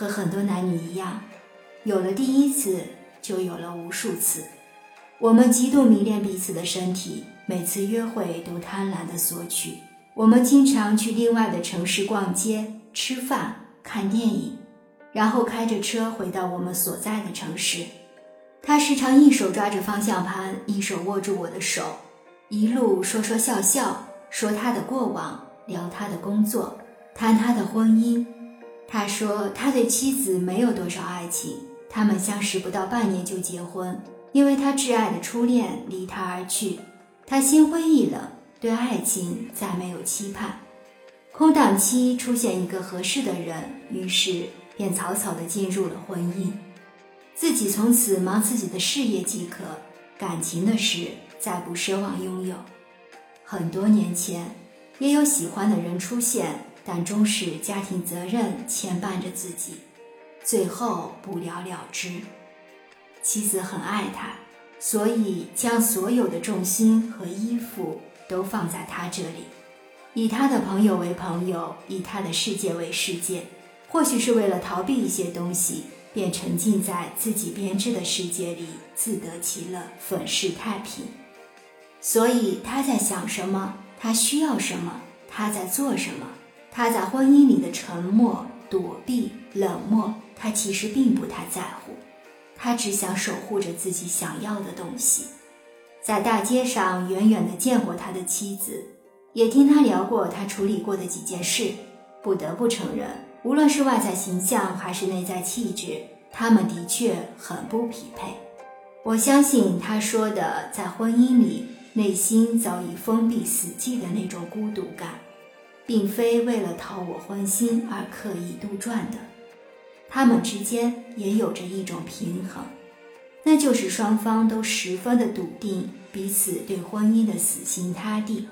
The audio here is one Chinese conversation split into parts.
和很多男女一样，有了第一次，就有了无数次。我们极度迷恋彼此的身体，每次约会都贪婪地索取。我们经常去另外的城市逛街、吃饭、看电影，然后开着车回到我们所在的城市。他时常一手抓着方向盘，一手握住我的手，一路说说笑笑，说他的过往，聊他的工作，谈他的婚姻。他说他对妻子没有多少爱情，他们相识不到半年就结婚。因为他挚爱的初恋离他而去，他心灰意冷，对爱情再没有期盼。空档期出现一个合适的人，于是便草草的进入了婚姻。自己从此忙自己的事业即可，感情的事再不奢望拥有。很多年前，也有喜欢的人出现，但终是家庭责任牵绊着自己，最后不了了之。妻子很爱他，所以将所有的重心和依附都放在他这里，以他的朋友为朋友，以他的世界为世界。或许是为了逃避一些东西，便沉浸在自己编织的世界里，自得其乐，粉饰太平。所以他在想什么？他需要什么？他在做什么？他在婚姻里的沉默、躲避、冷漠，他其实并不太在乎。他只想守护着自己想要的东西，在大街上远远地见过他的妻子，也听他聊过他处理过的几件事。不得不承认，无论是外在形象还是内在气质，他们的确很不匹配。我相信他说的，在婚姻里内心早已封闭死寂的那种孤独感，并非为了讨我欢心而刻意杜撰的。他们之间也有着一种平衡，那就是双方都十分的笃定彼此对婚姻的死心塌地。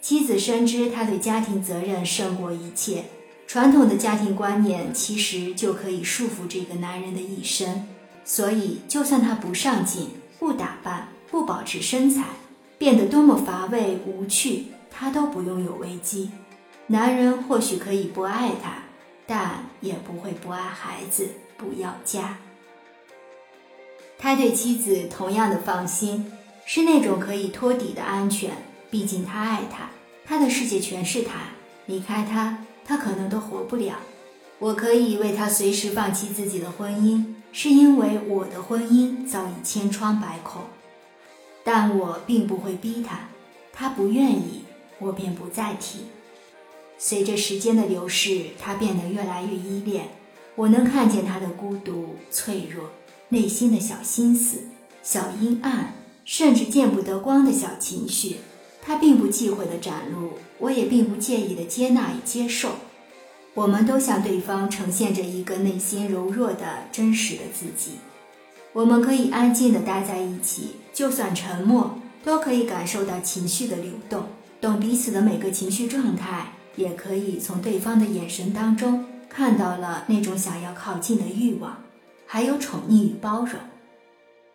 妻子深知他对家庭责任胜过一切，传统的家庭观念其实就可以束缚这个男人的一生，所以就算他不上进、不打扮、不保持身材，变得多么乏味无趣，他都不用有危机。男人或许可以不爱他。但也不会不爱孩子，不要家。他对妻子同样的放心，是那种可以托底的安全。毕竟他爱她，他的世界全是他，离开他，他可能都活不了。我可以为他随时放弃自己的婚姻，是因为我的婚姻早已千疮百孔。但我并不会逼他，他不愿意，我便不再提。随着时间的流逝，他变得越来越依恋。我能看见他的孤独、脆弱、内心的小心思、小阴暗，甚至见不得光的小情绪。他并不忌讳的展露，我也并不介意的接纳与接受。我们都向对方呈现着一个内心柔弱的真实的自己。我们可以安静的待在一起，就算沉默，都可以感受到情绪的流动，懂彼此的每个情绪状态。也可以从对方的眼神当中看到了那种想要靠近的欲望，还有宠溺与包容。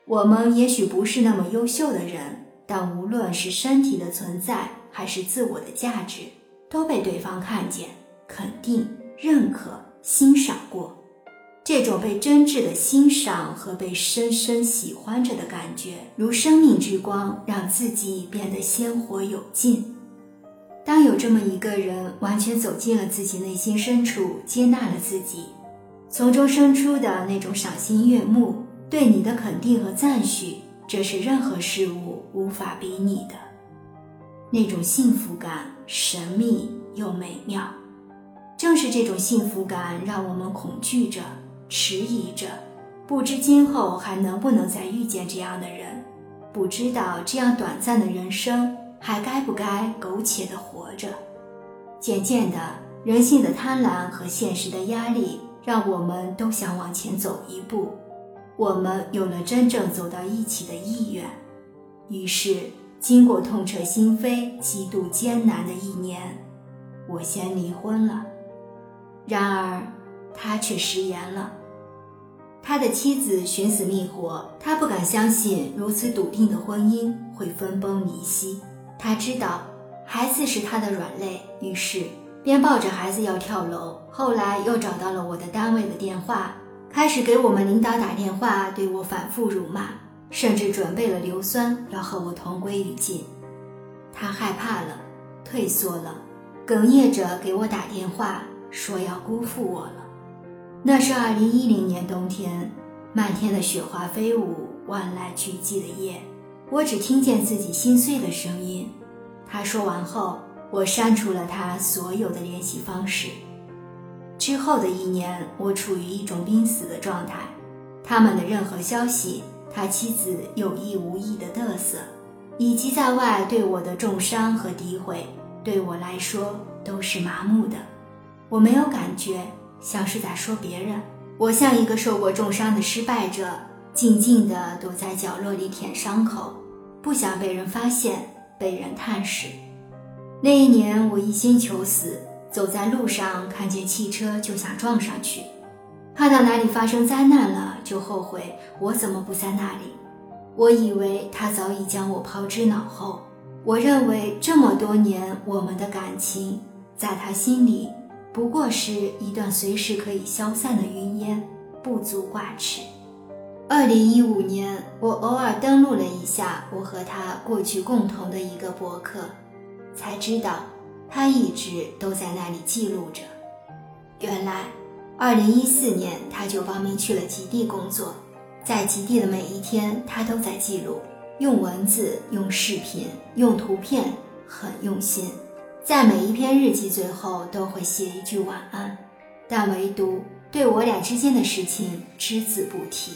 我们也许不是那么优秀的人，但无论是身体的存在，还是自我的价值，都被对方看见、肯定、认可、欣赏过。这种被真挚的欣赏和被深深喜欢着的感觉，如生命之光，让自己变得鲜活有劲。当有这么一个人完全走进了自己内心深处，接纳了自己，从中生出的那种赏心悦目、对你的肯定和赞许，这是任何事物无法比拟的。那种幸福感神秘又美妙，正是这种幸福感让我们恐惧着、迟疑着，不知今后还能不能再遇见这样的人，不知道这样短暂的人生。还该不该苟且的活着？渐渐的，人性的贪婪和现实的压力，让我们都想往前走一步。我们有了真正走到一起的意愿。于是，经过痛彻心扉、极度艰难的一年，我先离婚了。然而，他却食言了。他的妻子寻死觅活，他不敢相信如此笃定的婚姻会分崩离析。他知道孩子是他的软肋，于是便抱着孩子要跳楼，后来又找到了我的单位的电话，开始给我们领导打电话，对我反复辱骂，甚至准备了硫酸要和我同归于尽。他害怕了，退缩了，哽咽着给我打电话，说要辜负我了。那是二零一零年冬天，漫天的雪花飞舞，万籁俱寂的夜，我只听见自己心碎的声音。他说完后，我删除了他所有的联系方式。之后的一年，我处于一种濒死的状态，他们的任何消息，他妻子有意无意的嘚瑟，以及在外对我的重伤和诋毁，对我来说都是麻木的。我没有感觉。像是在说别人，我像一个受过重伤的失败者，静静地躲在角落里舔伤口，不想被人发现，被人探视。那一年，我一心求死，走在路上看见汽车就想撞上去，看到哪里发生灾难了就后悔我怎么不在那里。我以为他早已将我抛之脑后，我认为这么多年我们的感情，在他心里。不过是一段随时可以消散的云烟，不足挂齿。二零一五年，我偶尔登录了一下我和他过去共同的一个博客，才知道他一直都在那里记录着。原来，二零一四年他就报名去了极地工作，在极地的每一天，他都在记录，用文字、用视频、用图片，很用心。在每一篇日记最后都会写一句晚安，但唯独对我俩之间的事情只字不提。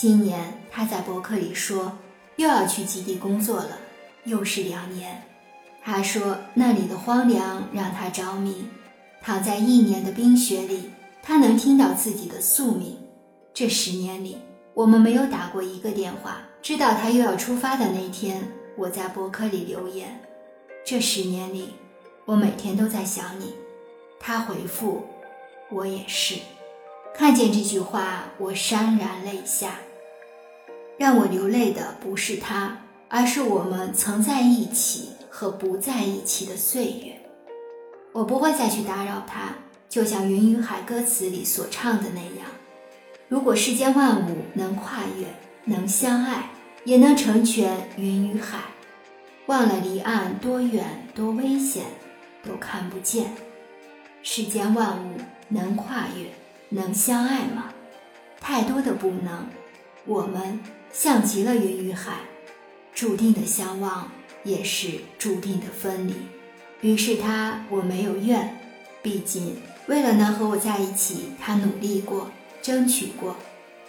今年他在博客里说又要去基地工作了，又是两年。他说那里的荒凉让他着迷，躺在一年的冰雪里，他能听到自己的宿命。这十年里，我们没有打过一个电话。知道他又要出发的那天，我在博客里留言。这十年里，我每天都在想你。他回复，我也是。看见这句话，我潸然泪下。让我流泪的不是他，而是我们曾在一起和不在一起的岁月。我不会再去打扰他，就像云与海歌词里所唱的那样：如果世间万物能跨越，能相爱，也能成全云与海。忘了离岸多远多危险，都看不见。世间万物能跨越，能相爱吗？太多的不能。我们像极了云与海，注定的相望，也是注定的分离。于是他我没有怨，毕竟为了能和我在一起，他努力过，争取过。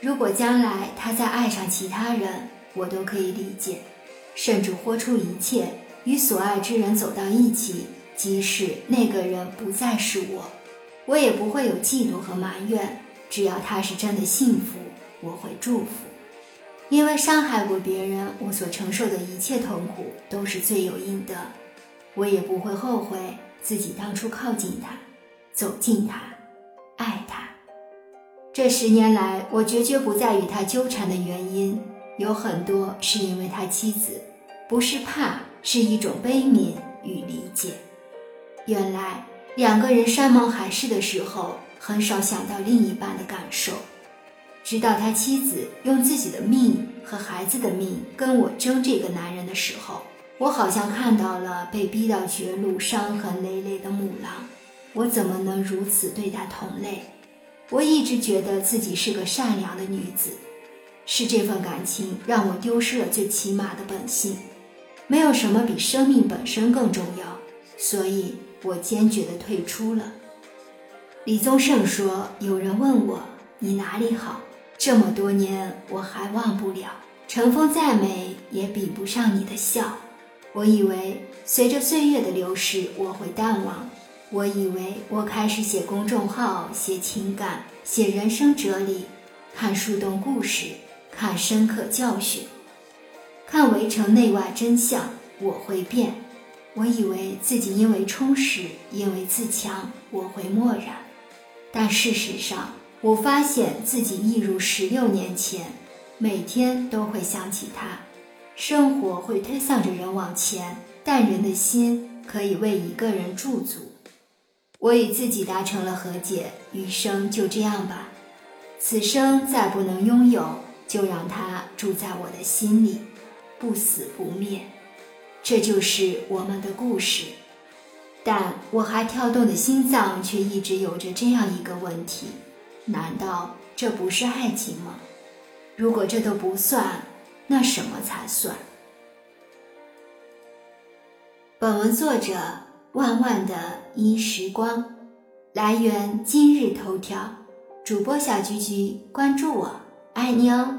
如果将来他再爱上其他人，我都可以理解。甚至豁出一切与所爱之人走到一起，即使那个人不再是我，我也不会有嫉妒和埋怨。只要他是真的幸福，我会祝福。因为伤害过别人，我所承受的一切痛苦都是罪有应得。我也不会后悔自己当初靠近他，走近他，爱他。这十年来，我决绝不再与他纠缠的原因有很多，是因为他妻子。不是怕，是一种悲悯与理解。原来两个人山盟海誓的时候，很少想到另一半的感受。直到他妻子用自己的命和孩子的命跟我争这个男人的时候，我好像看到了被逼到绝路、伤痕累累的母狼。我怎么能如此对待同类？我一直觉得自己是个善良的女子，是这份感情让我丢失了最起码的本性。没有什么比生命本身更重要，所以我坚决地退出了。李宗盛说：“有人问我你哪里好，这么多年我还忘不了。乘风再美也比不上你的笑。我以为随着岁月的流逝我会淡忘，我以为我开始写公众号，写情感，写人生哲理，看树洞故事，看深刻教训。”看围城内外真相，我会变。我以为自己因为充实，因为自强，我会漠然。但事实上，我发现自己一如十六年前，每天都会想起他。生活会推搡着人往前，但人的心可以为一个人驻足。我与自己达成了和解，余生就这样吧。此生再不能拥有，就让它住在我的心里，不死不灭。这就是我们的故事。但我还跳动的心脏却一直有着这样一个问题：难道这不是爱情吗？如果这都不算，那什么才算？本文作者万万的一时光，来源今日头条，主播小菊菊，关注我，爱你哦。